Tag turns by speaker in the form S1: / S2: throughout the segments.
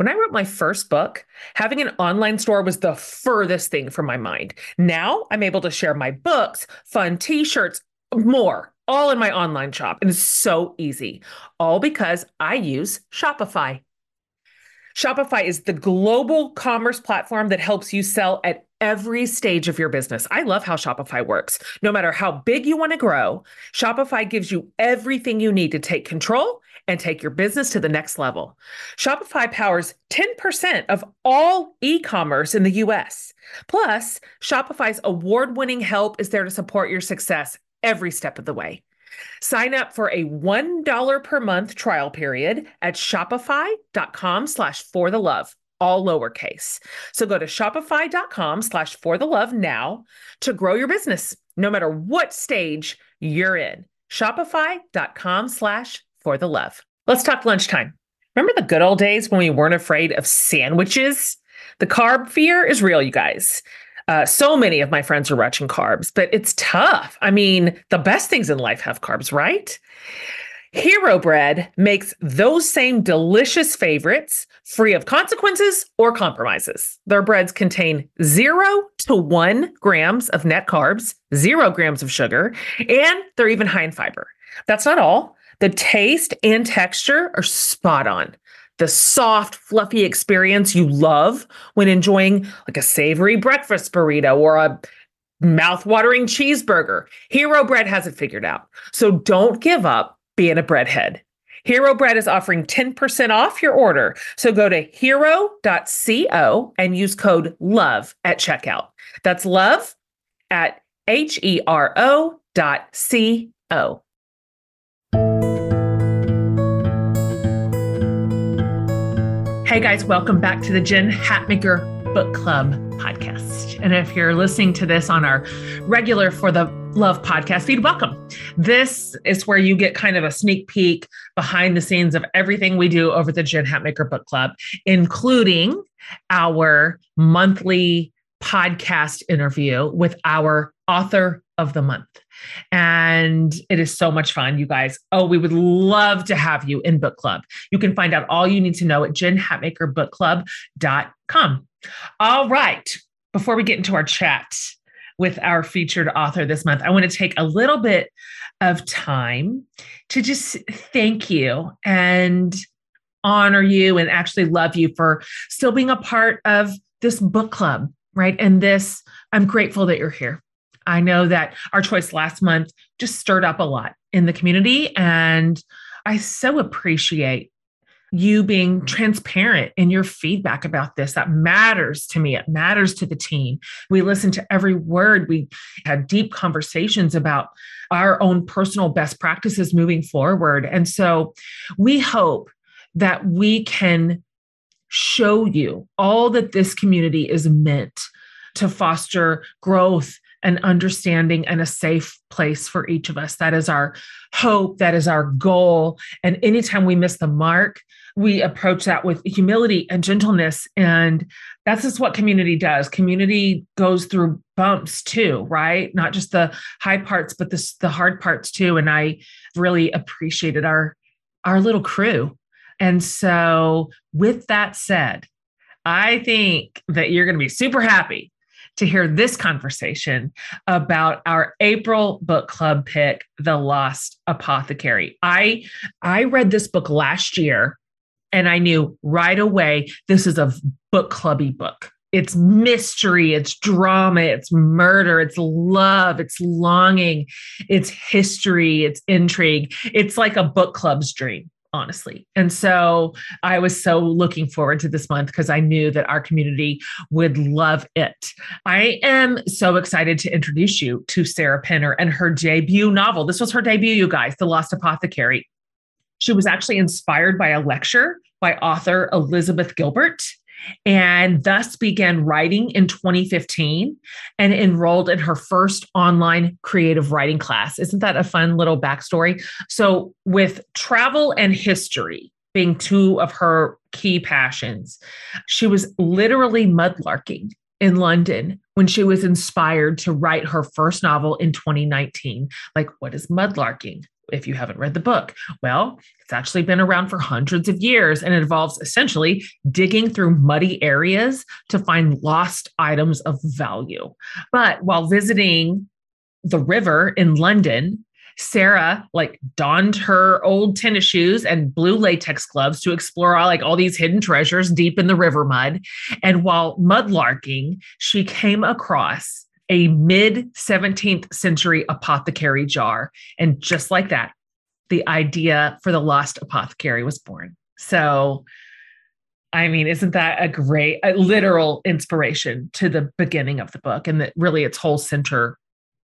S1: When I wrote my first book, having an online store was the furthest thing from my mind. Now I'm able to share my books, fun t shirts, more, all in my online shop. And it's so easy, all because I use Shopify. Shopify is the global commerce platform that helps you sell at every stage of your business. I love how Shopify works. No matter how big you want to grow, Shopify gives you everything you need to take control and take your business to the next level. Shopify powers 10% of all e commerce in the US. Plus, Shopify's award winning help is there to support your success every step of the way. Sign up for a $1 per month trial period at shopify.com slash for the love, all lowercase. So go to shopify.com slash for the love now to grow your business, no matter what stage you're in. Shopify.com slash for the love. Let's talk lunchtime. Remember the good old days when we weren't afraid of sandwiches? The carb fear is real, you guys. Uh, so many of my friends are watching carbs, but it's tough. I mean, the best things in life have carbs, right? Hero Bread makes those same delicious favorites free of consequences or compromises. Their breads contain zero to one grams of net carbs, zero grams of sugar, and they're even high in fiber. That's not all. The taste and texture are spot on. The soft, fluffy experience you love when enjoying like a savory breakfast burrito or a mouth-watering cheeseburger. Hero Bread has it figured out. So don't give up being a breadhead. Hero Bread is offering 10% off your order. So go to hero.co and use code LOVE at checkout. That's love at H E R O dot C O. Hey guys, welcome back to the Jen Hatmaker Book Club podcast. And if you're listening to this on our regular For the Love podcast feed, welcome. This is where you get kind of a sneak peek behind the scenes of everything we do over the Jen Hatmaker Book Club, including our monthly podcast interview with our author of the month. And it is so much fun, you guys. Oh, we would love to have you in book club. You can find out all you need to know at jenhatmakerbookclub.com. All right. Before we get into our chat with our featured author this month, I want to take a little bit of time to just thank you and honor you and actually love you for still being a part of this book club, right? And this, I'm grateful that you're here. I know that our choice last month just stirred up a lot in the community. And I so appreciate you being transparent in your feedback about this. That matters to me. It matters to the team. We listened to every word. We had deep conversations about our own personal best practices moving forward. And so we hope that we can show you all that this community is meant to foster growth and understanding and a safe place for each of us. That is our hope. That is our goal. And anytime we miss the mark, we approach that with humility and gentleness. And that's just what community does. Community goes through bumps too, right? Not just the high parts, but the, the hard parts too. And I really appreciated our our little crew. And so, with that said, I think that you're going to be super happy to hear this conversation about our April book club pick, The Lost Apothecary. I I read this book last year and I knew right away this is a book clubby book. It's mystery, it's drama, it's murder, it's love, it's longing, it's history, it's intrigue. It's like a book club's dream honestly. And so I was so looking forward to this month because I knew that our community would love it. I am so excited to introduce you to Sarah Penner and her debut novel. This was her debut, you guys, The Lost Apothecary. She was actually inspired by a lecture by author Elizabeth Gilbert and thus began writing in 2015 and enrolled in her first online creative writing class. Isn't that a fun little backstory? So, with travel and history being two of her key passions, she was literally mudlarking in London when she was inspired to write her first novel in 2019. Like, what is mudlarking? If you haven't read the book? Well, it's actually been around for hundreds of years and it involves essentially digging through muddy areas to find lost items of value. But while visiting the river in London, Sarah like donned her old tennis shoes and blue latex gloves to explore all, like all these hidden treasures deep in the river mud. And while mudlarking, she came across a mid 17th century apothecary jar. And just like that, the idea for the lost apothecary was born. So, I mean, isn't that a great, a literal inspiration to the beginning of the book and that really its whole center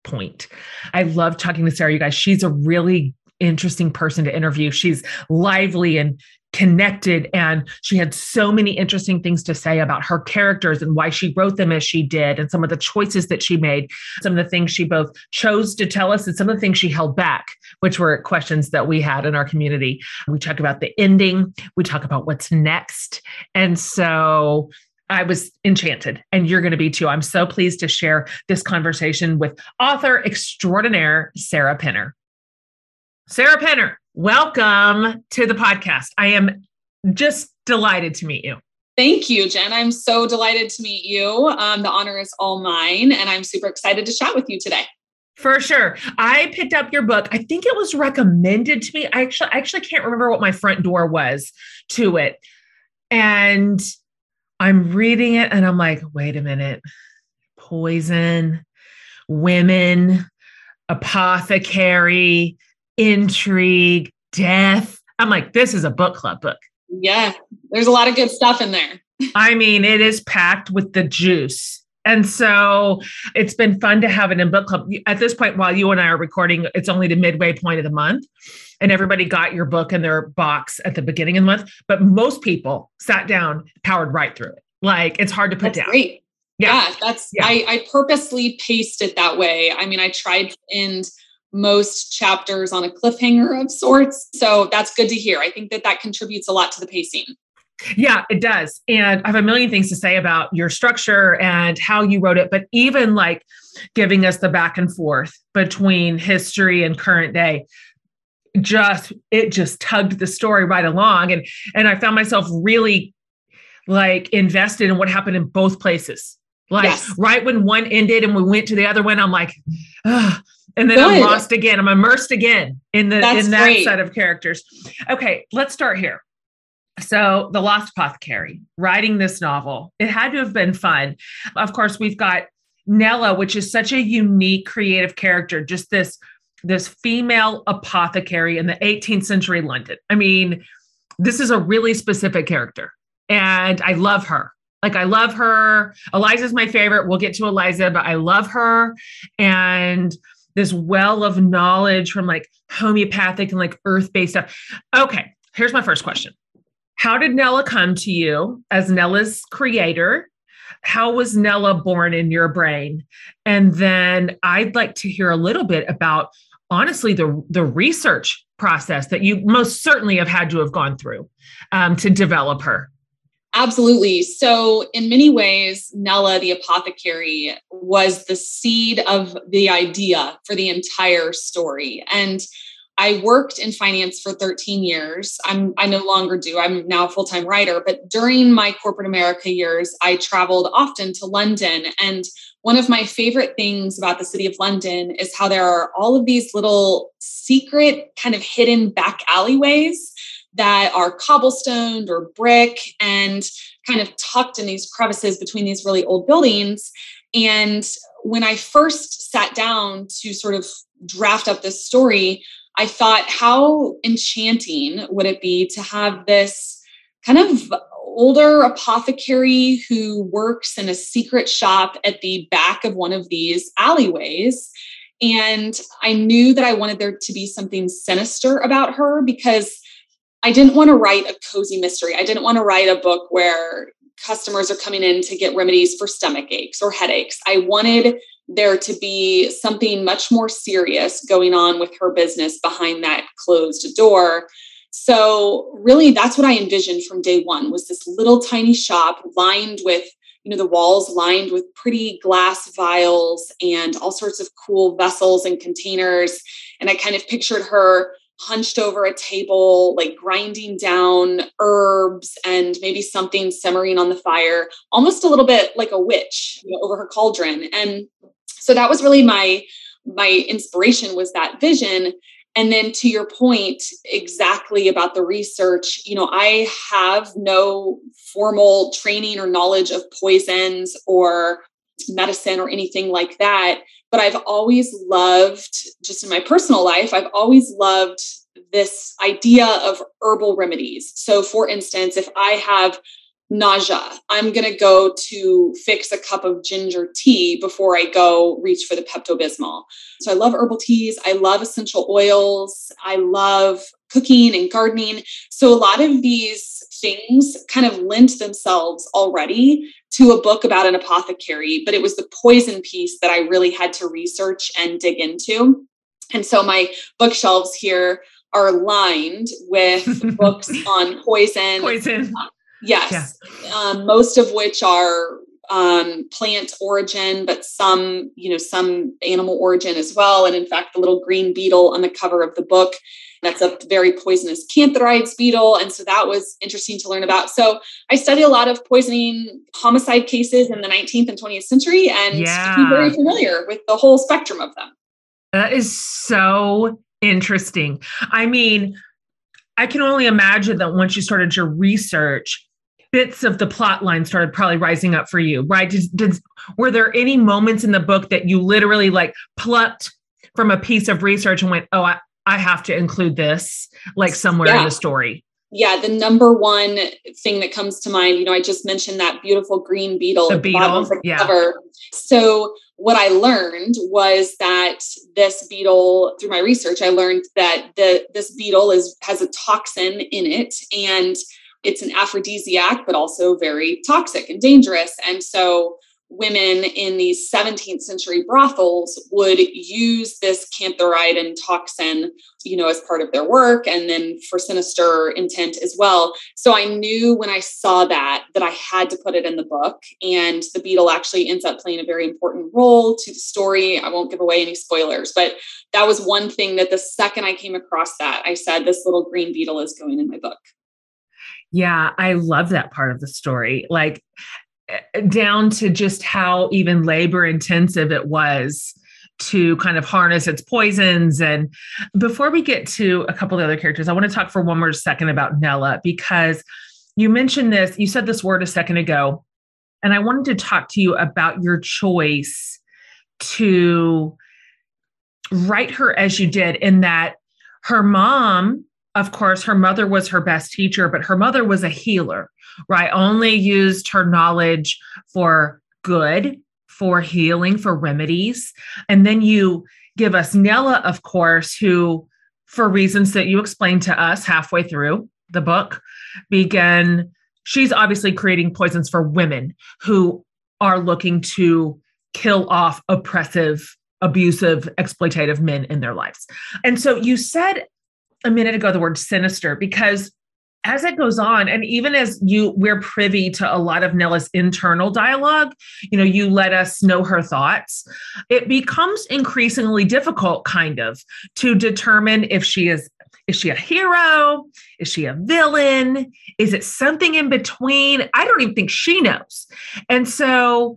S1: point. I love talking to Sarah, you guys. She's a really interesting person to interview. She's lively and connected and she had so many interesting things to say about her characters and why she wrote them as she did and some of the choices that she made some of the things she both chose to tell us and some of the things she held back which were questions that we had in our community we talk about the ending we talk about what's next and so I was enchanted, and you're going to be too. I'm so pleased to share this conversation with author extraordinaire Sarah Penner. Sarah Penner, welcome to the podcast. I am just delighted to meet you.
S2: Thank you, Jen. I'm so delighted to meet you. Um, the honor is all mine, and I'm super excited to chat with you today.
S1: For sure. I picked up your book. I think it was recommended to me. I actually I actually can't remember what my front door was to it. And I'm reading it and I'm like, wait a minute. Poison, women, apothecary, intrigue, death. I'm like, this is a book club book.
S2: Yeah, there's a lot of good stuff in there.
S1: I mean, it is packed with the juice. And so it's been fun to have it in book club. At this point, while you and I are recording, it's only the midway point of the month and everybody got your book in their box at the beginning of the month. But most people sat down, powered right through it. Like it's hard to put
S2: that's
S1: down.
S2: Great. Yeah, yeah that's yeah. I, I purposely paced it that way. I mean, I tried to end most chapters on a cliffhanger of sorts. So that's good to hear. I think that that contributes a lot to the pacing.
S1: Yeah, it does. And I have a million things to say about your structure and how you wrote it, but even like giving us the back and forth between history and current day just it just tugged the story right along and and i found myself really like invested in what happened in both places like yes. right when one ended and we went to the other one i'm like Ugh. And then Good. i'm lost again i'm immersed again in the That's in that great. set of characters okay let's start here so the lost apothecary writing this novel it had to have been fun of course we've got nella which is such a unique creative character just this this female apothecary in the 18th century London. I mean, this is a really specific character, and I love her. Like, I love her. Eliza's my favorite. We'll get to Eliza, but I love her. And this well of knowledge from like homeopathic and like earth based stuff. Okay, here's my first question How did Nella come to you as Nella's creator? How was Nella born in your brain? And then I'd like to hear a little bit about honestly the the research process that you most certainly have had to have gone through um, to develop her
S2: absolutely so in many ways nella the apothecary was the seed of the idea for the entire story and I worked in finance for 13 years. I'm I no longer do. I'm now a full-time writer, but during my corporate America years, I traveled often to London and one of my favorite things about the city of London is how there are all of these little secret, kind of hidden back alleyways that are cobblestoned or brick and kind of tucked in these crevices between these really old buildings. And when I first sat down to sort of draft up this story, I thought, how enchanting would it be to have this kind of older apothecary who works in a secret shop at the back of one of these alleyways. And I knew that I wanted there to be something sinister about her because I didn't want to write a cozy mystery. I didn't want to write a book where customers are coming in to get remedies for stomach aches or headaches. I wanted there to be something much more serious going on with her business behind that closed door so really that's what I envisioned from day one was this little tiny shop lined with you know, the walls lined with pretty glass vials and all sorts of cool vessels and containers. And I kind of pictured her hunched over a table, like grinding down herbs and maybe something simmering on the fire, almost a little bit like a witch you know, over her cauldron. And so that was really my my inspiration was that vision and then to your point exactly about the research you know i have no formal training or knowledge of poisons or medicine or anything like that but i've always loved just in my personal life i've always loved this idea of herbal remedies so for instance if i have nausea. I'm going to go to fix a cup of ginger tea before I go reach for the Pepto Bismol. So I love herbal teas. I love essential oils. I love cooking and gardening. So a lot of these things kind of lent themselves already to a book about an apothecary, but it was the poison piece that I really had to research and dig into. And so my bookshelves here are lined with books on poison,
S1: poison,
S2: Yes, yeah. um, most of which are um, plant origin, but some, you know, some animal origin as well. And in fact, the little green beetle on the cover of the book, that's a very poisonous cantharides beetle. And so that was interesting to learn about. So I study a lot of poisoning homicide cases in the 19th and 20th century and yeah. very familiar with the whole spectrum of them.
S1: That is so interesting. I mean, I can only imagine that once you started your research, bits of the plot line started probably rising up for you, right? Did, did were there any moments in the book that you literally like plucked from a piece of research and went, "Oh, I, I have to include this like somewhere yeah. in the story"?
S2: Yeah, the number one thing that comes to mind, you know, I just mentioned that beautiful green beetle,
S1: the beetle, the yeah. Cover.
S2: So what I learned was that this beetle, through my research, I learned that the this beetle is has a toxin in it, and it's an aphrodisiac, but also very toxic and dangerous. And so women in these 17th century brothels would use this cantharidin toxin you know as part of their work and then for sinister intent as well. So i knew when i saw that that i had to put it in the book and the beetle actually ends up playing a very important role to the story. I won't give away any spoilers but that was one thing that the second i came across that i said this little green beetle is going in my book.
S1: Yeah, I love that part of the story. Like Eh, down to just how even labor intensive it was to kind of harness its poisons. And before we get to a couple of other characters, I want to talk for one more second about Nella because you mentioned this, you said this word a second ago, and I wanted to talk to you about your choice to write her as you did, in that her mom of course, her mother was her best teacher, but her mother was a healer, right? Only used her knowledge for good, for healing, for remedies. And then you give us Nella, of course, who, for reasons that you explained to us halfway through the book, began, she's obviously creating poisons for women who are looking to kill off oppressive abusive, exploitative men in their lives. And so you said a minute ago the word sinister because as it goes on and even as you we're privy to a lot of Nella's internal dialogue you know you let us know her thoughts it becomes increasingly difficult kind of to determine if she is is she a hero? Is she a villain? Is it something in between? I don't even think she knows. And so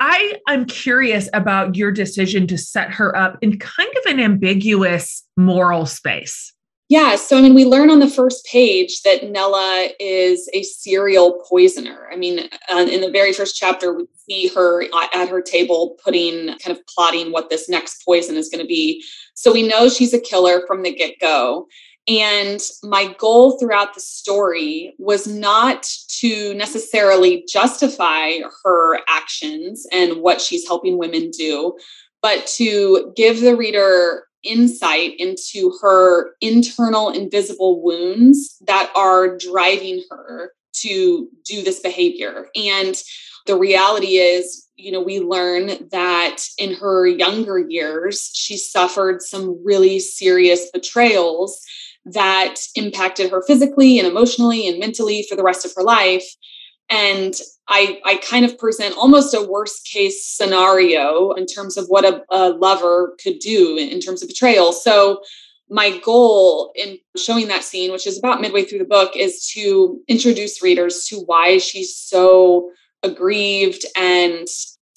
S1: I am curious about your decision to set her up in kind of an ambiguous moral space.
S2: Yeah, so I mean, we learn on the first page that Nella is a serial poisoner. I mean, uh, in the very first chapter, we see her at her table putting, kind of plotting what this next poison is going to be. So we know she's a killer from the get go. And my goal throughout the story was not to necessarily justify her actions and what she's helping women do, but to give the reader insight into her internal invisible wounds that are driving her to do this behavior. And the reality is, you know, we learn that in her younger years, she suffered some really serious betrayals that impacted her physically and emotionally and mentally for the rest of her life. And I, I kind of present almost a worst case scenario in terms of what a, a lover could do in terms of betrayal. So my goal in showing that scene, which is about midway through the book, is to introduce readers to why she's so aggrieved and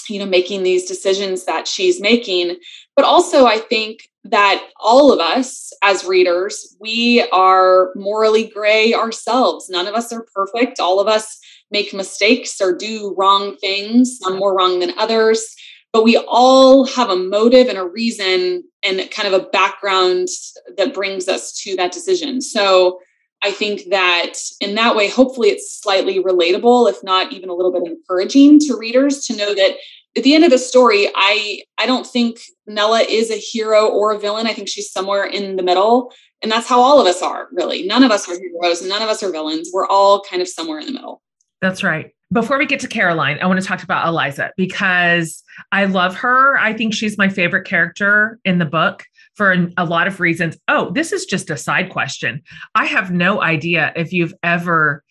S2: you know making these decisions that she's making. But also i think that all of us as readers we are morally gray ourselves. None of us are perfect. All of us make mistakes or do wrong things some more wrong than others but we all have a motive and a reason and kind of a background that brings us to that decision. So I think that in that way, hopefully it's slightly relatable, if not even a little bit encouraging to readers to know that at the end of the story, I I don't think Nella is a hero or a villain. I think she's somewhere in the middle. And that's how all of us are, really. None of us are heroes, and none of us are villains. We're all kind of somewhere in the middle.
S1: That's right. Before we get to Caroline, I want to talk about Eliza because I love her. I think she's my favorite character in the book for a lot of reasons. Oh, this is just a side question. I have no idea if you've ever.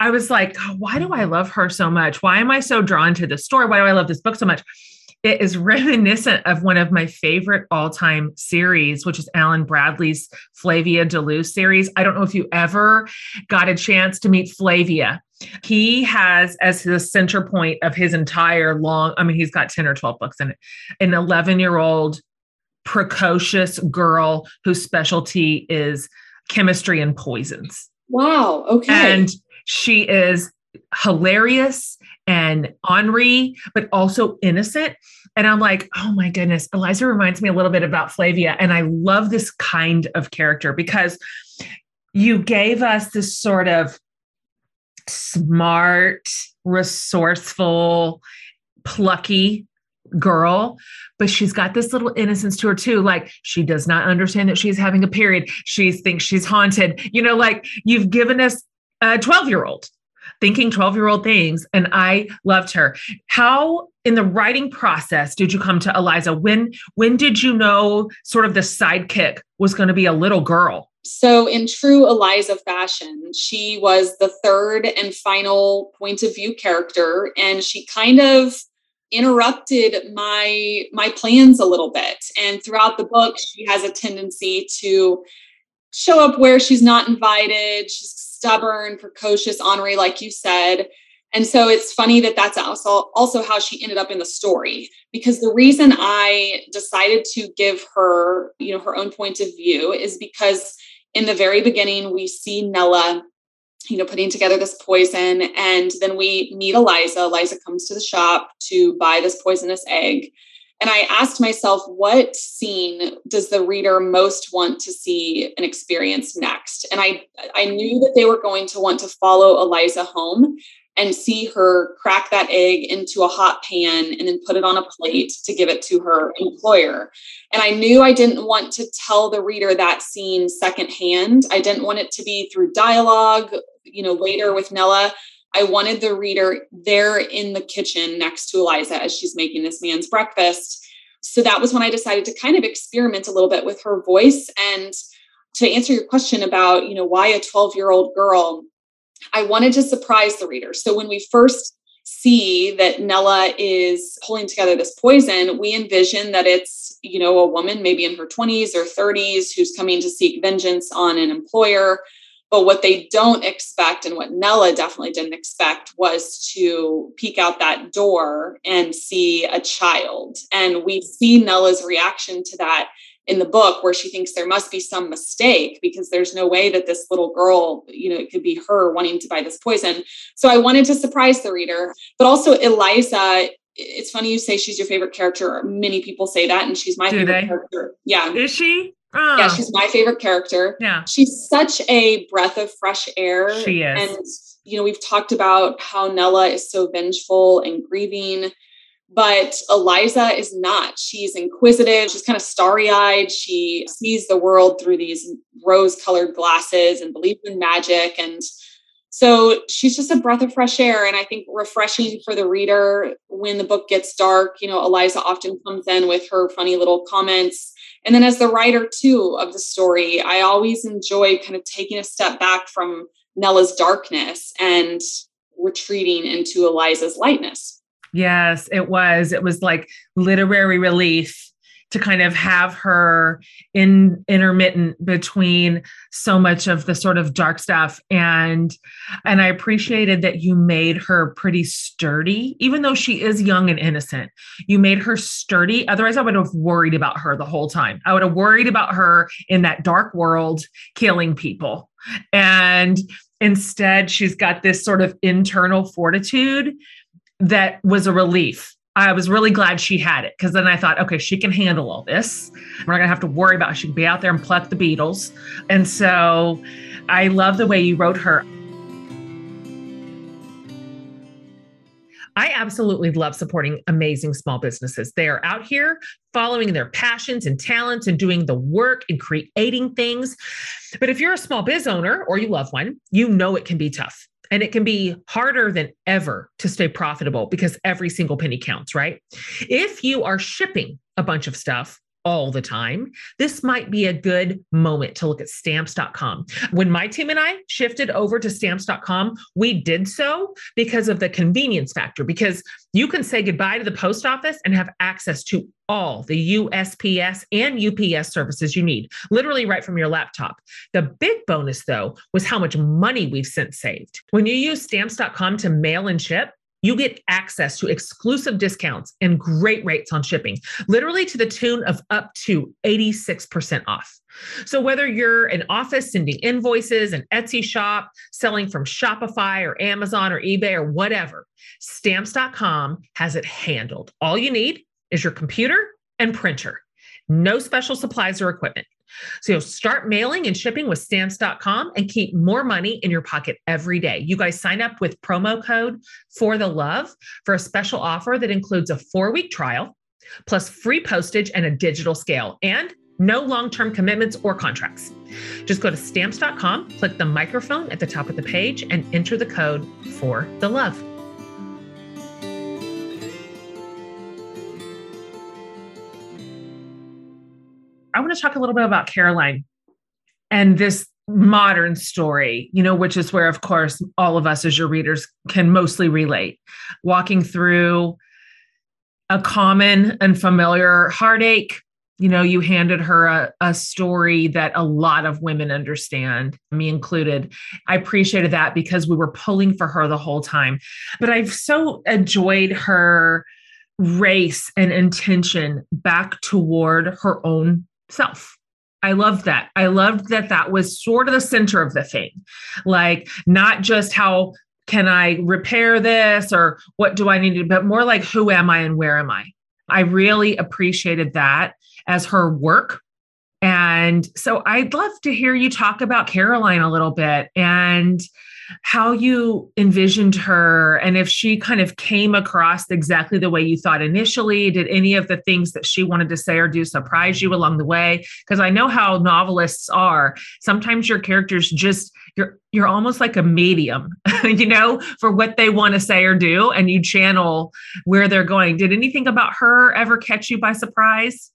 S1: I was like, why do I love her so much? Why am I so drawn to this story? Why do I love this book so much? It is reminiscent of one of my favorite all time series, which is Alan Bradley's Flavia de Luce series. I don't know if you ever got a chance to meet Flavia. He has as the center point of his entire long, I mean, he's got 10 or 12 books in it, an 11 year old precocious girl whose specialty is chemistry and poisons.
S2: Wow. Okay.
S1: And she is hilarious and ornery, but also innocent. And I'm like, oh my goodness, Eliza reminds me a little bit about Flavia. And I love this kind of character because you gave us this sort of smart, resourceful, plucky girl, but she's got this little innocence to her too. Like she does not understand that she's having a period. She thinks she's haunted. You know, like you've given us a 12 year old thinking 12 year old things. And I loved her. How in the writing process did you come to Eliza? When, when did you know sort of the sidekick was going to be a little girl?
S2: So, in true Eliza fashion, she was the third and final point of view character, and she kind of interrupted my my plans a little bit. And throughout the book she has a tendency to show up where she's not invited she's stubborn precocious ornery like you said. And so it's funny that that's also also how she ended up in the story because the reason i decided to give her you know her own point of view is because in the very beginning we see nella you know, putting together this poison. And then we meet Eliza. Eliza comes to the shop to buy this poisonous egg. And I asked myself, what scene does the reader most want to see and experience next? And I, I knew that they were going to want to follow Eliza home and see her crack that egg into a hot pan and then put it on a plate to give it to her employer. And I knew I didn't want to tell the reader that scene secondhand. I didn't want it to be through dialogue, you know, later with Nella. I wanted the reader there in the kitchen next to Eliza as she's making this man's breakfast. So that was when I decided to kind of experiment a little bit with her voice and to answer your question about, you know, why a 12-year-old girl I wanted to surprise the reader. So when we first see that Nella is pulling together this poison, we envision that it's, you know, a woman maybe in her 20s or 30s who's coming to seek vengeance on an employer. But what they don't expect, and what Nella definitely didn't expect, was to peek out that door and see a child. And we see Nella's reaction to that in the book where she thinks there must be some mistake because there's no way that this little girl, you know, it could be her wanting to buy this poison. So I wanted to surprise the reader, but also Eliza. It's funny you say she's your favorite character. Many people say that, and she's my Do favorite they? character. Yeah.
S1: Is she?
S2: Oh. Yeah, ah. she's my favorite character.
S1: Yeah.
S2: She's such a breath of fresh air.
S1: She is.
S2: And, you know, we've talked about how Nella is so vengeful and grieving but Eliza is not. She's inquisitive. She's kind of starry eyed. She sees the world through these rose colored glasses and believes in magic. And so she's just a breath of fresh air. And I think refreshing for the reader when the book gets dark. You know, Eliza often comes in with her funny little comments. And then as the writer, too, of the story, I always enjoy kind of taking a step back from Nella's darkness and retreating into Eliza's lightness.
S1: Yes, it was. It was like literary relief to kind of have her in intermittent between so much of the sort of dark stuff. And and I appreciated that you made her pretty sturdy even though she is young and innocent. You made her sturdy. Otherwise I would have worried about her the whole time. I would have worried about her in that dark world killing people. And instead she's got this sort of internal fortitude that was a relief I was really glad she had it because then I thought, okay, she can handle all this. We're not gonna have to worry about it. she can be out there and pluck the beetles. And so I love the way you wrote her. I absolutely love supporting amazing small businesses. They are out here following their passions and talents and doing the work and creating things. But if you're a small biz owner or you love one, you know it can be tough. And it can be harder than ever to stay profitable because every single penny counts, right? If you are shipping a bunch of stuff, all the time, this might be a good moment to look at stamps.com. When my team and I shifted over to stamps.com, we did so because of the convenience factor, because you can say goodbye to the post office and have access to all the USPS and UPS services you need, literally right from your laptop. The big bonus, though, was how much money we've since saved. When you use stamps.com to mail and ship, you get access to exclusive discounts and great rates on shipping, literally to the tune of up to 86% off. So, whether you're an office sending invoices, an Etsy shop, selling from Shopify or Amazon or eBay or whatever, stamps.com has it handled. All you need is your computer and printer. No special supplies or equipment. So you'll start mailing and shipping with stamps.com and keep more money in your pocket every day. You guys sign up with promo code for the love for a special offer that includes a four week trial plus free postage and a digital scale and no long term commitments or contracts. Just go to stamps.com, click the microphone at the top of the page, and enter the code for the love. I want to talk a little bit about Caroline and this modern story, you know, which is where, of course, all of us as your readers can mostly relate. Walking through a common and familiar heartache. You know, you handed her a, a story that a lot of women understand, me included. I appreciated that because we were pulling for her the whole time. But I've so enjoyed her race and intention back toward her own self. I loved that. I loved that that was sort of the center of the thing. Like, not just how can I repair this or what do I need to, but more like who am I and where am I? I really appreciated that as her work. And so I'd love to hear you talk about Caroline a little bit and how you envisioned her and if she kind of came across exactly the way you thought initially. Did any of the things that she wanted to say or do surprise you along the way? Because I know how novelists are. Sometimes your characters just you're you're almost like a medium, you know, for what they want to say or do, and you channel where they're going. Did anything about her ever catch you by surprise?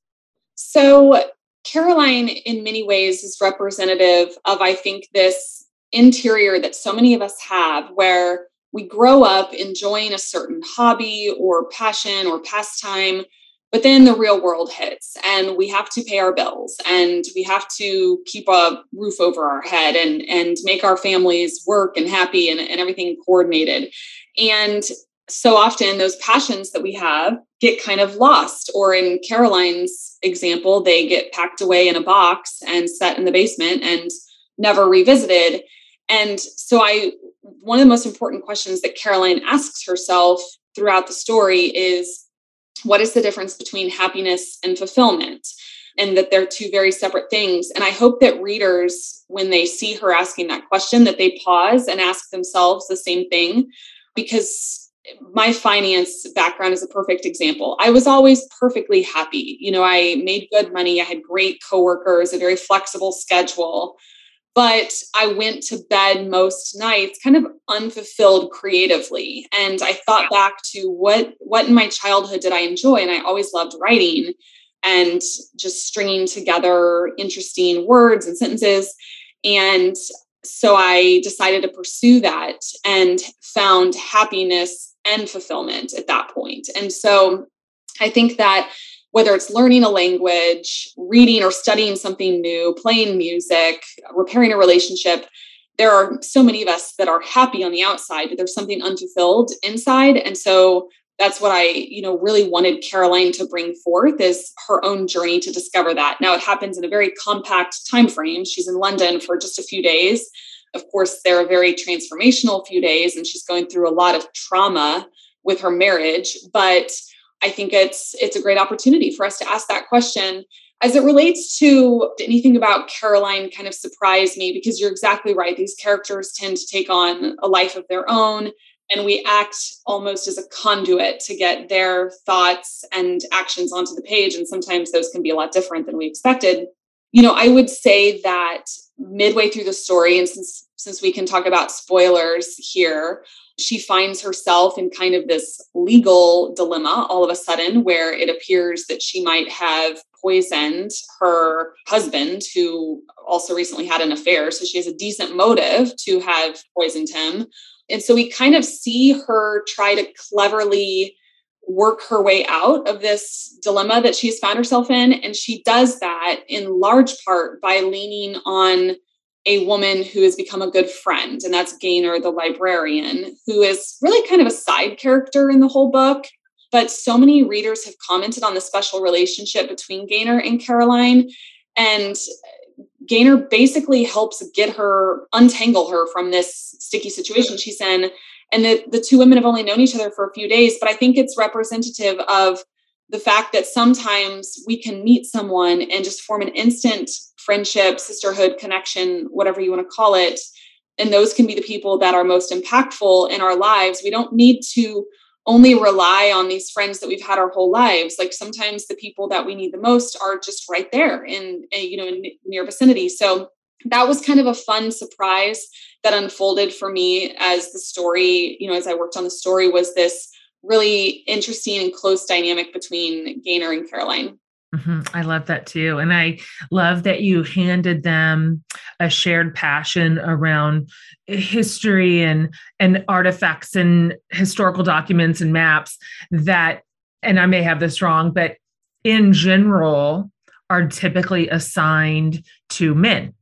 S2: So Caroline, in many ways, is representative of, I think, this interior that so many of us have where we grow up enjoying a certain hobby or passion or pastime but then the real world hits and we have to pay our bills and we have to keep a roof over our head and and make our families work and happy and, and everything coordinated. And so often those passions that we have get kind of lost or in caroline's example they get packed away in a box and set in the basement and never revisited and so I one of the most important questions that Caroline asks herself throughout the story is what is the difference between happiness and fulfillment? And that they're two very separate things. And I hope that readers, when they see her asking that question, that they pause and ask themselves the same thing. Because my finance background is a perfect example. I was always perfectly happy. You know, I made good money, I had great coworkers, a very flexible schedule but I went to bed most nights kind of unfulfilled creatively. And I thought back to what what in my childhood did I enjoy? And I always loved writing and just stringing together interesting words and sentences. And so I decided to pursue that and found happiness and fulfillment at that point. And so I think that whether it's learning a language, reading or studying something new, playing music, repairing a relationship, there are so many of us that are happy on the outside, but there's something unfulfilled inside. And so that's what I, you know, really wanted Caroline to bring forth is her own journey to discover that. Now it happens in a very compact time frame. She's in London for just a few days. Of course, they're a very transformational few days, and she's going through a lot of trauma with her marriage. But I think it's it's a great opportunity for us to ask that question. As it relates to anything about Caroline kind of surprised me because you're exactly right. These characters tend to take on a life of their own and we act almost as a conduit to get their thoughts and actions onto the page and sometimes those can be a lot different than we expected you know i would say that midway through the story and since since we can talk about spoilers here she finds herself in kind of this legal dilemma all of a sudden where it appears that she might have poisoned her husband who also recently had an affair so she has a decent motive to have poisoned him and so we kind of see her try to cleverly work her way out of this dilemma that she's found herself in. And she does that in large part by leaning on a woman who has become a good friend, and that's Gaynor, the librarian, who is really kind of a side character in the whole book. But so many readers have commented on the special relationship between Gaynor and Caroline. And Gaynor basically helps get her, untangle her from this sticky situation she's in. And the, the two women have only known each other for a few days, but I think it's representative of the fact that sometimes we can meet someone and just form an instant friendship, sisterhood, connection, whatever you want to call it. And those can be the people that are most impactful in our lives. We don't need to only rely on these friends that we've had our whole lives like sometimes the people that we need the most are just right there in, in you know in near vicinity so that was kind of a fun surprise that unfolded for me as the story you know as i worked on the story was this really interesting and close dynamic between gaynor and caroline
S1: Mm-hmm. I love that too. And I love that you handed them a shared passion around history and and artifacts and historical documents and maps that and I may have this wrong, but in general are typically assigned to men.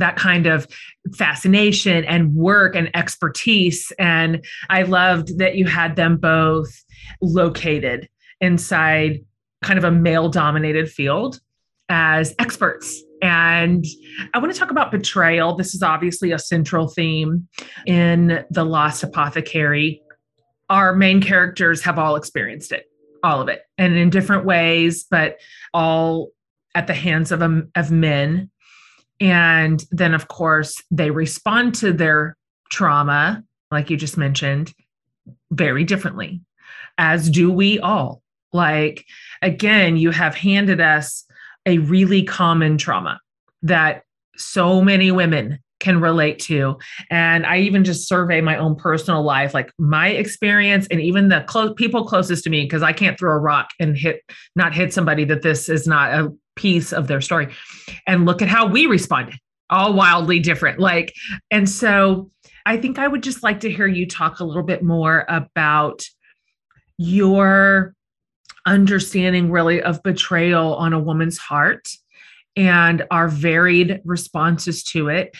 S1: That kind of fascination and work and expertise. And I loved that you had them both located inside kind of a male dominated field as experts. And I want to talk about betrayal. This is obviously a central theme in The Lost Apothecary. Our main characters have all experienced it, all of it, and in different ways, but all at the hands of, um, of men. And then, of course, they respond to their trauma, like you just mentioned, very differently, as do we all. Like, again, you have handed us a really common trauma that so many women can relate to. And I even just survey my own personal life, like my experience and even the people closest to me, because I can't throw a rock and hit, not hit somebody that this is not a piece of their story. And look at how we responded, all wildly different. Like, and so I think I would just like to hear you talk a little bit more about your understanding really of betrayal on a woman's heart and our varied responses to it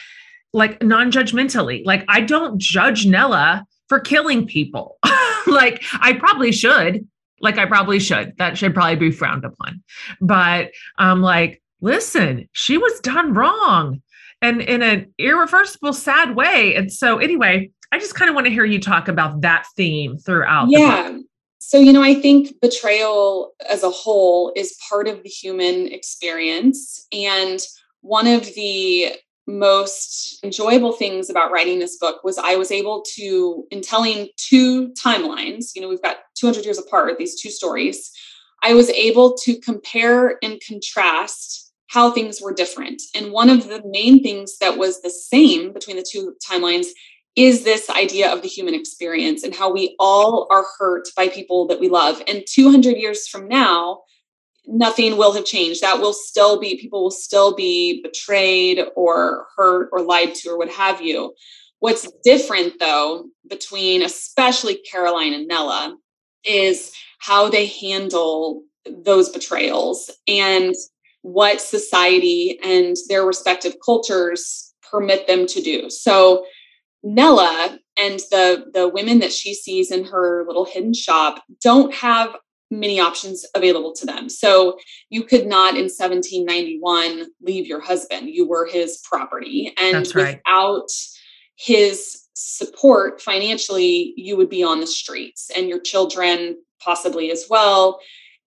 S1: like non-judgmentally like i don't judge nella for killing people like i probably should like i probably should. That should probably be frowned upon. But i'm like listen she was done wrong and in an irreversible sad way. And so anyway i just kind of want to hear you talk about that theme throughout
S2: yeah. so, you know, I think betrayal as a whole is part of the human experience. And one of the most enjoyable things about writing this book was I was able to, in telling two timelines, you know, we've got 200 years apart, these two stories, I was able to compare and contrast how things were different. And one of the main things that was the same between the two timelines is this idea of the human experience and how we all are hurt by people that we love. And 200 years from now, nothing will have changed. That will still be, people will still be betrayed or hurt or lied to or what have you. What's different though, between especially Caroline and Nella, is how they handle those betrayals and what society and their respective cultures permit them to do. So Nella and the the women that she sees in her little hidden shop don't have many options available to them. So you could not in 1791 leave your husband. You were his property and right. without his support financially, you would be on the streets and your children possibly as well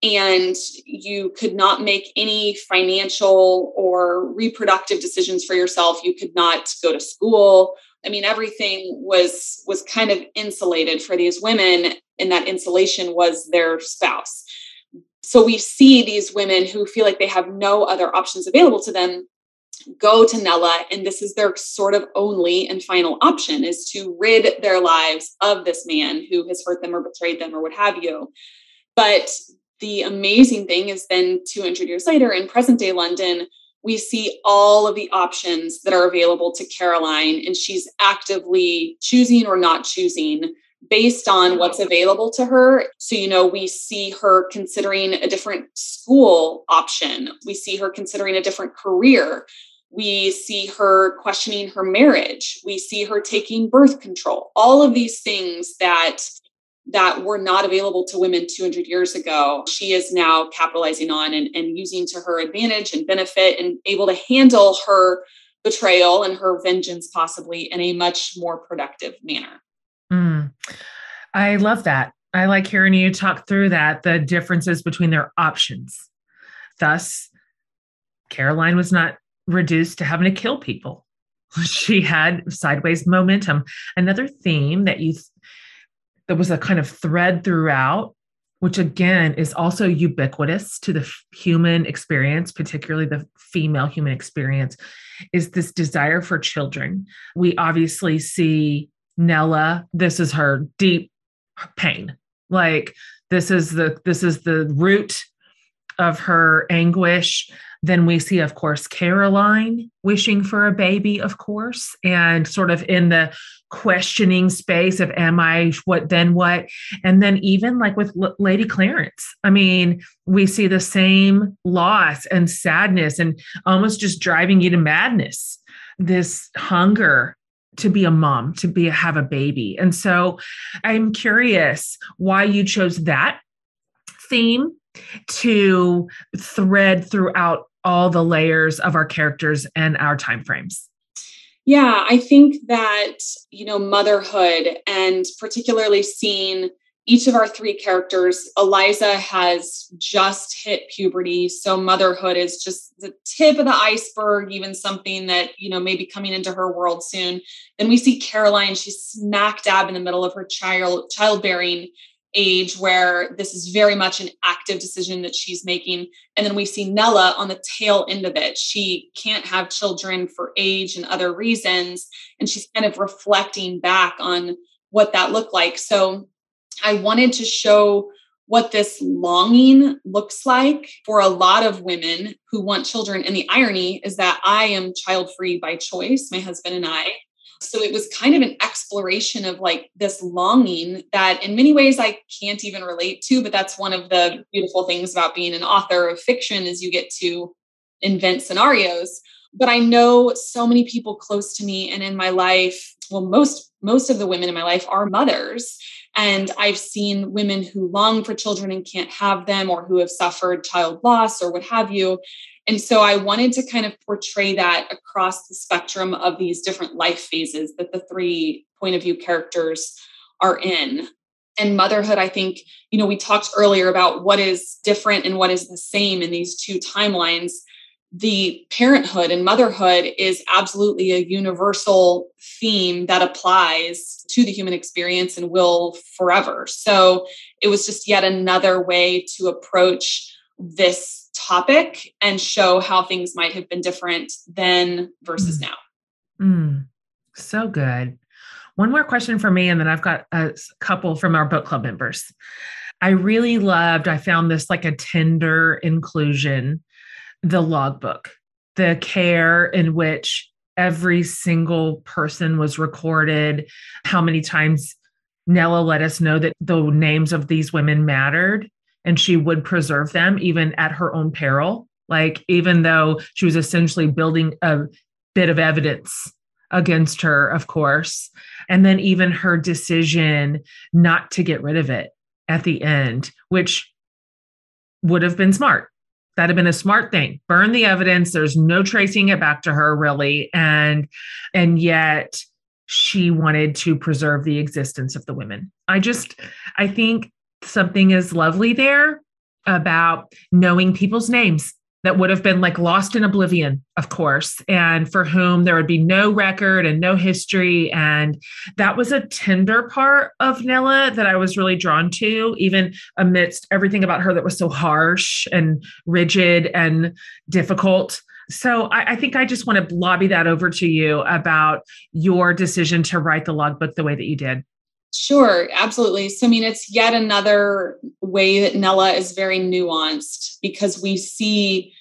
S2: and you could not make any financial or reproductive decisions for yourself you could not go to school i mean everything was was kind of insulated for these women and that insulation was their spouse. So we see these women who feel like they have no other options available to them go to Nella and this is their sort of only and final option is to rid their lives of this man who has hurt them or betrayed them or what have you. But the amazing thing is then 200 years later in present day London, we see all of the options that are available to Caroline, and she's actively choosing or not choosing based on what's available to her. So, you know, we see her considering a different school option, we see her considering a different career. We see her questioning her marriage. We see her taking birth control. All of these things that that were not available to women 200 years ago, she is now capitalizing on and, and using to her advantage and benefit and able to handle her betrayal and her vengeance possibly in a much more productive manner.
S1: Mm. I love that. I like hearing you talk through that, the differences between their options. Thus, Caroline was not reduced to having to kill people. She had sideways momentum. Another theme that you there was a kind of thread throughout which again is also ubiquitous to the human experience, particularly the female human experience, is this desire for children. We obviously see Nella, this is her deep pain. Like this is the this is the root of her anguish. Then we see, of course, Caroline wishing for a baby, of course, and sort of in the questioning space of, am I what, then what? And then even like with L- Lady Clarence, I mean, we see the same loss and sadness and almost just driving you to madness, this hunger to be a mom, to be have a baby. And so I'm curious why you chose that theme to thread throughout all the layers of our characters and our time frames?
S2: Yeah, I think that, you know, motherhood and particularly seeing each of our three characters, Eliza has just hit puberty. So motherhood is just the tip of the iceberg, even something that, you know, may be coming into her world soon. Then we see Caroline, she's smack dab in the middle of her child childbearing age where this is very much an active decision that she's making. And then we see Nella on the tail end of it. She can't have children for age and other reasons. And she's kind of reflecting back on what that looked like. So I wanted to show what this longing looks like for a lot of women who want children. And the irony is that I am child free by choice, my husband and I. So it was kind of an exploration of like this longing that in many ways I can't even relate to, but that's one of the beautiful things about being an author of fiction is you get to invent scenarios. But I know so many people close to me and in my life, well most most of the women in my life are mothers and I've seen women who long for children and can't have them or who have suffered child loss or what have you. And so I wanted to kind of portray that across the spectrum of these different life phases that the three point of view characters are in. And motherhood, I think, you know, we talked earlier about what is different and what is the same in these two timelines. The parenthood and motherhood is absolutely a universal theme that applies to the human experience and will forever. So it was just yet another way to approach this topic and show how things might have been different then versus mm. now.
S1: Mm. So good. one more question for me, and then I've got a couple from our book club members. I really loved, I found this like a tender inclusion, the logbook, the care in which every single person was recorded, how many times Nella let us know that the names of these women mattered and she would preserve them even at her own peril. Like, even though she was essentially building a bit of evidence against her, of course. And then even her decision not to get rid of it at the end, which would have been smart. That'd have been a smart thing. Burn the evidence. There's no tracing it back to her really. And and yet she wanted to preserve the existence of the women. I just I think something is lovely there about knowing people's names that would have been like lost in oblivion, of course, and for whom there would be no record and no history. And that was a tender part of Nella that I was really drawn to, even amidst everything about her that was so harsh and rigid and difficult. So I, I think I just want to lobby that over to you about your decision to write the logbook the way that you did.
S2: Sure, absolutely. So, I mean, it's yet another way that Nella is very nuanced because we see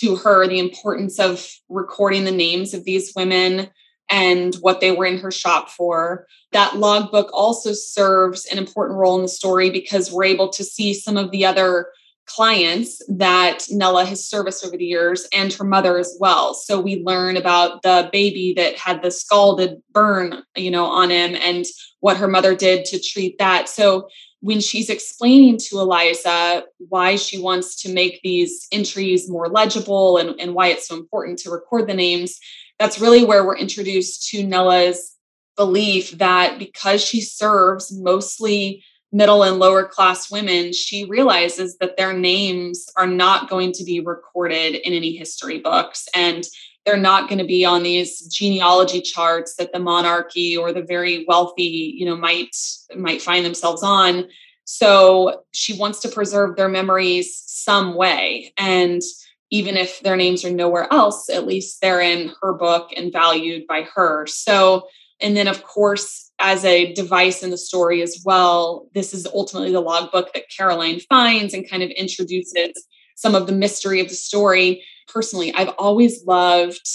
S2: to her the importance of recording the names of these women and what they were in her shop for. That logbook also serves an important role in the story because we're able to see some of the other clients that Nella has serviced over the years and her mother as well. So we learn about the baby that had the scalded burn, you know, on him and what her mother did to treat that. So when she's explaining to Eliza why she wants to make these entries more legible and, and why it's so important to record the names, that's really where we're introduced to Nella's belief that because she serves mostly middle and lower class women, she realizes that their names are not going to be recorded in any history books. And they're not going to be on these genealogy charts that the monarchy or the very wealthy, you know, might might find themselves on. So she wants to preserve their memories some way. And even if their names are nowhere else, at least they're in her book and valued by her. So, and then of course, as a device in the story as well. This is ultimately the logbook that Caroline finds and kind of introduces some of the mystery of the story. Personally, I've always loved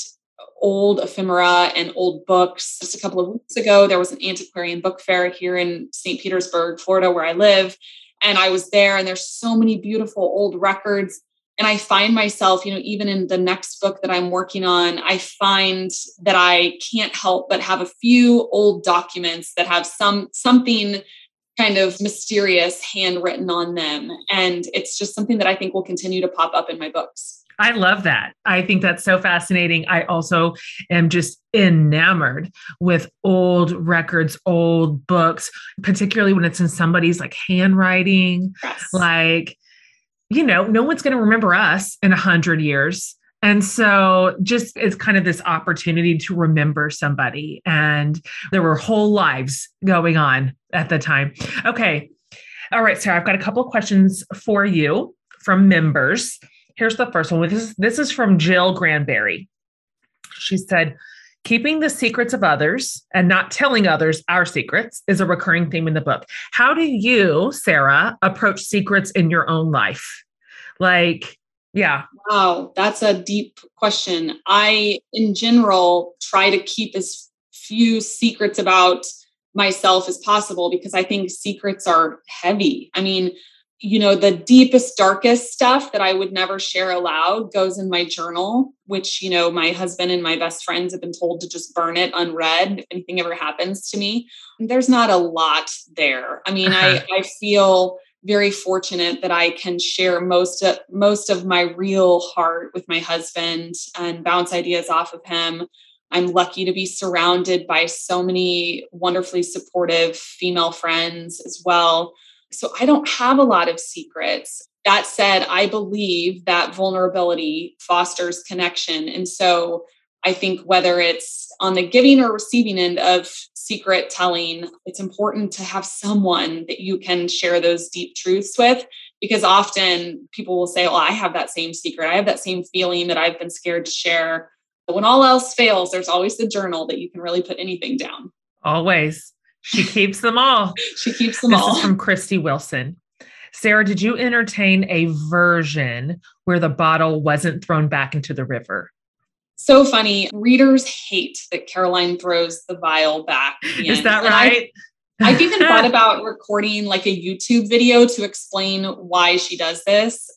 S2: old ephemera and old books. Just a couple of weeks ago, there was an antiquarian book fair here in St. Petersburg, Florida, where I live. And I was there, and there's so many beautiful old records and i find myself you know even in the next book that i'm working on i find that i can't help but have a few old documents that have some something kind of mysterious handwritten on them and it's just something that i think will continue to pop up in my books
S1: I love that. I think that's so fascinating. I also am just enamored with old records, old books, particularly when it's in somebody's like handwriting. Yes. Like you know, no one's going to remember us in a hundred years. And so just it's kind of this opportunity to remember somebody. And there were whole lives going on at the time. Okay. All right, Sarah, I've got a couple of questions for you from members. Here's the first one. This is, this is from Jill Granberry. She said, Keeping the secrets of others and not telling others our secrets is a recurring theme in the book. How do you, Sarah, approach secrets in your own life? Like, yeah.
S2: Wow, that's a deep question. I, in general, try to keep as few secrets about myself as possible because I think secrets are heavy. I mean, you know, the deepest, darkest stuff that I would never share aloud goes in my journal, which, you know, my husband and my best friends have been told to just burn it unread if anything ever happens to me. There's not a lot there. I mean, I, uh-huh. I feel very fortunate that I can share most of most of my real heart with my husband and bounce ideas off of him. I'm lucky to be surrounded by so many wonderfully supportive female friends as well so I don't have a lot of secrets. That said, I believe that vulnerability fosters connection. And so I think whether it's on the giving or receiving end of secret telling, it's important to have someone that you can share those deep truths with. Because often people will say, Well, I have that same secret. I have that same feeling that I've been scared to share. But when all else fails, there's always the journal that you can really put anything down.
S1: Always. She keeps them all.
S2: she keeps them
S1: this
S2: all.
S1: Is from Christy Wilson. Sarah, did you entertain a version where the bottle wasn't thrown back into the river?
S2: So funny. Readers hate that Caroline throws the vial back.
S1: Is that right?
S2: I've even thought about recording like a YouTube video to explain why she does this.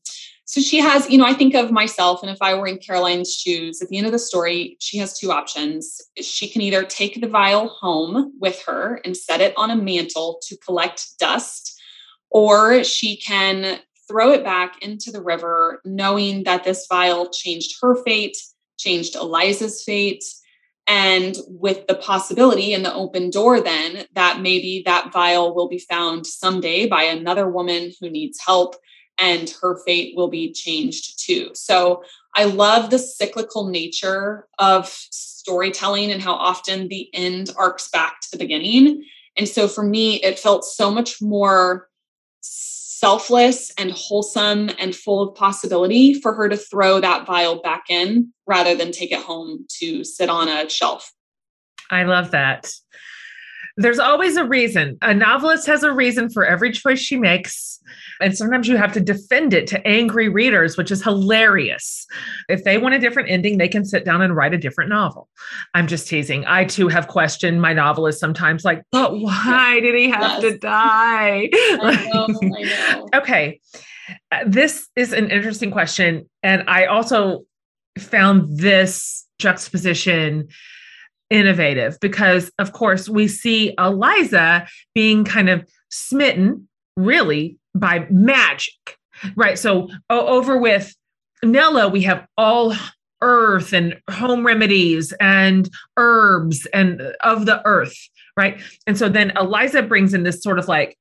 S2: So she has, you know, I think of myself, and if I were in Caroline's shoes, at the end of the story, she has two options. She can either take the vial home with her and set it on a mantle to collect dust, or she can throw it back into the river, knowing that this vial changed her fate, changed Eliza's fate, and with the possibility and the open door then that maybe that vial will be found someday by another woman who needs help and her fate will be changed too. So i love the cyclical nature of storytelling and how often the end arcs back to the beginning. And so for me it felt so much more selfless and wholesome and full of possibility for her to throw that vial back in rather than take it home to sit on a shelf.
S1: I love that. There's always a reason. A novelist has a reason for every choice she makes. And sometimes you have to defend it to angry readers, which is hilarious. If they want a different ending, they can sit down and write a different novel. I'm just teasing. I too have questioned my novelist sometimes, like, but why did he have yes. to die?
S2: I know, I know.
S1: okay. Uh, this is an interesting question. And I also found this juxtaposition innovative because, of course, we see Eliza being kind of smitten, really, by magic, right? So over with Nella, we have all earth and home remedies and herbs and uh, of the earth, right? And so then Eliza brings in this sort of like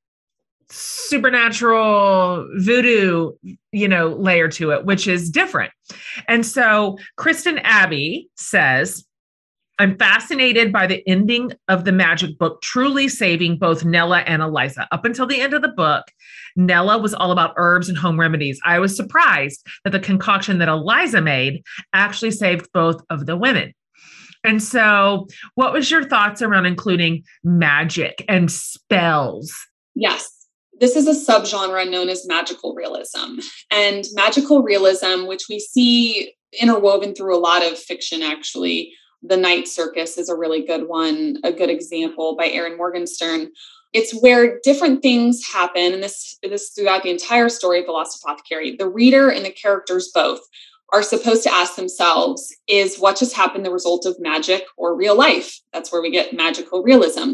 S1: supernatural voodoo, you know, layer to it, which is different. And so Kristen Abbey says, I'm fascinated by the ending of the magic book, truly saving both Nella and Eliza. Up until the end of the book, Nella was all about herbs and home remedies. I was surprised that the concoction that Eliza made actually saved both of the women. And so, what was your thoughts around including magic and spells?
S2: Yes. This is a subgenre known as magical realism. And magical realism, which we see interwoven through a lot of fiction, actually, the Night Circus is a really good one, a good example by Erin Morgenstern. It's where different things happen, and this this throughout the entire story of the Lost Apothecary. The reader and the characters both are supposed to ask themselves: Is what just happened the result of magic or real life? That's where we get magical realism.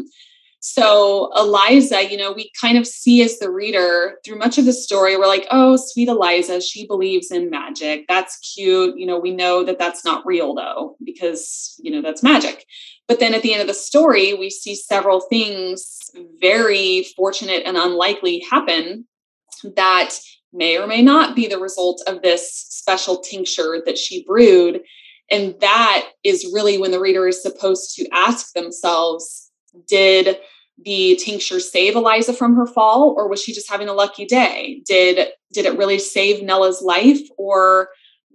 S2: So, Eliza, you know, we kind of see as the reader through much of the story, we're like, oh, sweet Eliza, she believes in magic. That's cute. You know, we know that that's not real though, because, you know, that's magic. But then at the end of the story, we see several things very fortunate and unlikely happen that may or may not be the result of this special tincture that she brewed. And that is really when the reader is supposed to ask themselves, did the tincture save Eliza from her fall or was she just having a lucky day? Did did it really save Nella's life or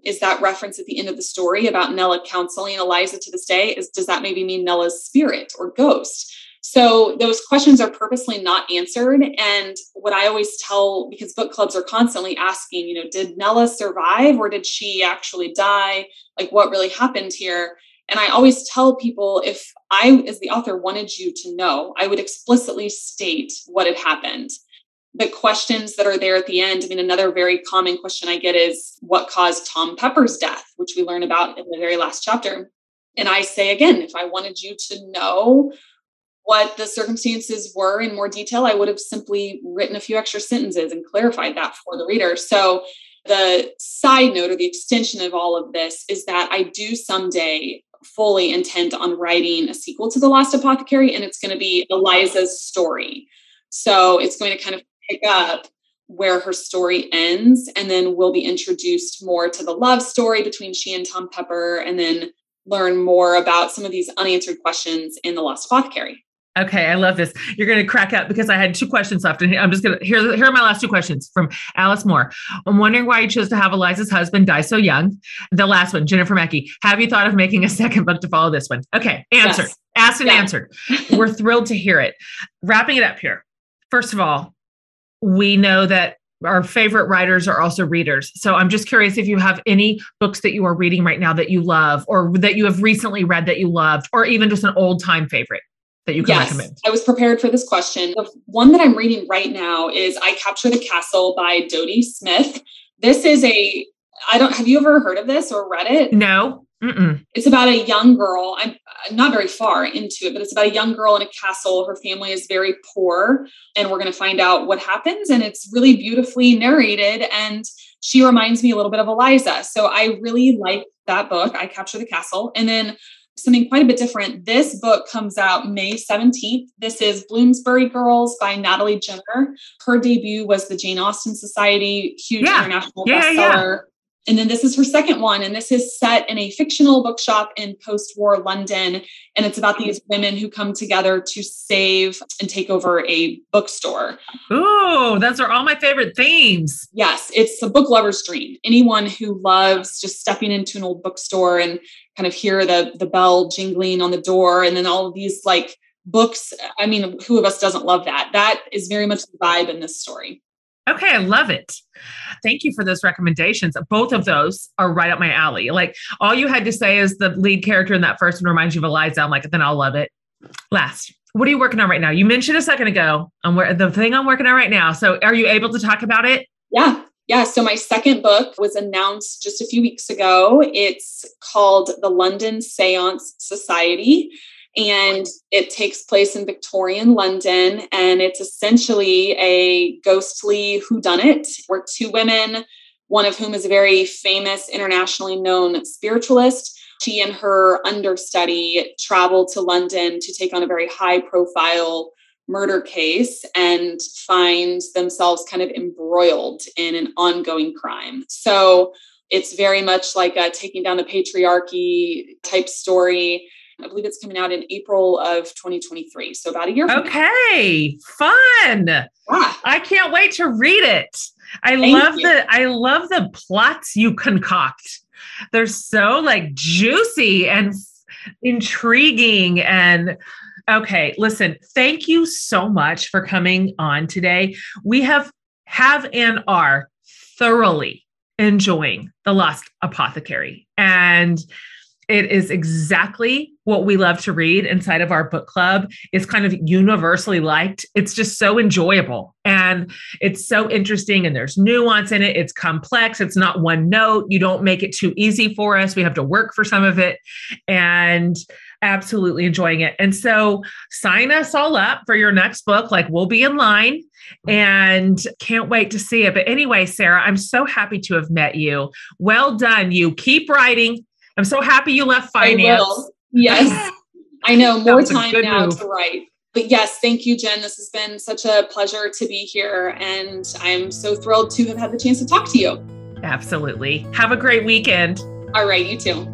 S2: is that reference at the end of the story about Nella counseling Eliza to this day is does that maybe mean Nella's spirit or ghost? So those questions are purposely not answered and what I always tell because book clubs are constantly asking, you know, did Nella survive or did she actually die? Like what really happened here? And I always tell people if I, as the author, wanted you to know, I would explicitly state what had happened. The questions that are there at the end, I mean, another very common question I get is what caused Tom Pepper's death, which we learn about in the very last chapter. And I say again, if I wanted you to know what the circumstances were in more detail, I would have simply written a few extra sentences and clarified that for the reader. So the side note or the extension of all of this is that I do someday fully intent on writing a sequel to The Lost Apothecary, and it's going to be Eliza's story. So it's going to kind of pick up where her story ends, and then we'll be introduced more to the love story between she and Tom Pepper, and then learn more about some of these unanswered questions in The Lost Apothecary.
S1: Okay, I love this. You're going to crack up because I had two questions left, and I'm just going to here. Here are my last two questions from Alice Moore. I'm wondering why you chose to have Eliza's husband die so young. The last one, Jennifer Mackey. Have you thought of making a second book to follow this one? Okay, answered, yes. asked and yeah. answered. We're thrilled to hear it. Wrapping it up here. First of all, we know that our favorite writers are also readers. So I'm just curious if you have any books that you are reading right now that you love, or that you have recently read that you loved, or even just an old time favorite that you can yes, recommend?
S2: I was prepared for this question. The one that I'm reading right now is I Capture the Castle by Dodie Smith. This is a, I don't, have you ever heard of this or read it?
S1: No.
S2: Mm-mm. It's about a young girl. I'm, I'm not very far into it, but it's about a young girl in a castle. Her family is very poor, and we're going to find out what happens. And it's really beautifully narrated. And she reminds me a little bit of Eliza. So I really like that book, I Capture the Castle. And then something quite a bit different. This book comes out May 17th. This is Bloomsbury Girls by Natalie Jenner. Her debut was the Jane Austen Society, huge yeah. international yeah, bestseller. Yeah. And then this is her second one. And this is set in a fictional bookshop in post war London. And it's about these women who come together to save and take over a bookstore.
S1: Oh, those are all my favorite themes.
S2: Yes, it's a book lover's dream. Anyone who loves just stepping into an old bookstore and kind of hear the, the bell jingling on the door and then all of these like books. I mean, who of us doesn't love that? That is very much the vibe in this story.
S1: Okay, I love it. Thank you for those recommendations. Both of those are right up my alley. Like all you had to say is the lead character in that first one reminds you of Eliza. I'm like, then I'll love it. Last, what are you working on right now? You mentioned a second ago. I'm where the thing I'm working on right now. So are you able to talk about it?
S2: Yeah. Yeah, so my second book was announced just a few weeks ago. It's called The London Seance Society and it takes place in Victorian London. And it's essentially a ghostly whodunit where two women, one of whom is a very famous, internationally known spiritualist, she and her understudy travel to London to take on a very high profile murder case and find themselves kind of embroiled in an ongoing crime. So it's very much like a taking down the patriarchy type story I believe it's coming out in April of 2023. So about a year
S1: Okay. Now. Fun. Ah. I can't wait to read it. I Thank love you. the I love the plots you concoct. They're so like juicy and intriguing and okay, listen, thank you so much for coming on today. We have have and are thoroughly enjoying The Lost Apothecary. And it is exactly what we love to read inside of our book club. It's kind of universally liked. It's just so enjoyable and it's so interesting and there's nuance in it. It's complex. It's not one note. You don't make it too easy for us. We have to work for some of it and absolutely enjoying it. And so sign us all up for your next book. Like we'll be in line and can't wait to see it. But anyway sarah i'm so happy to have met you. Well done. You keep writing I'm so happy you left finance.
S2: Yes. I know more time now move. to write. But yes, thank you, Jen. This has been such a pleasure to be here. And I'm so thrilled to have had the chance to talk to you.
S1: Absolutely. Have a great weekend.
S2: All right, you too.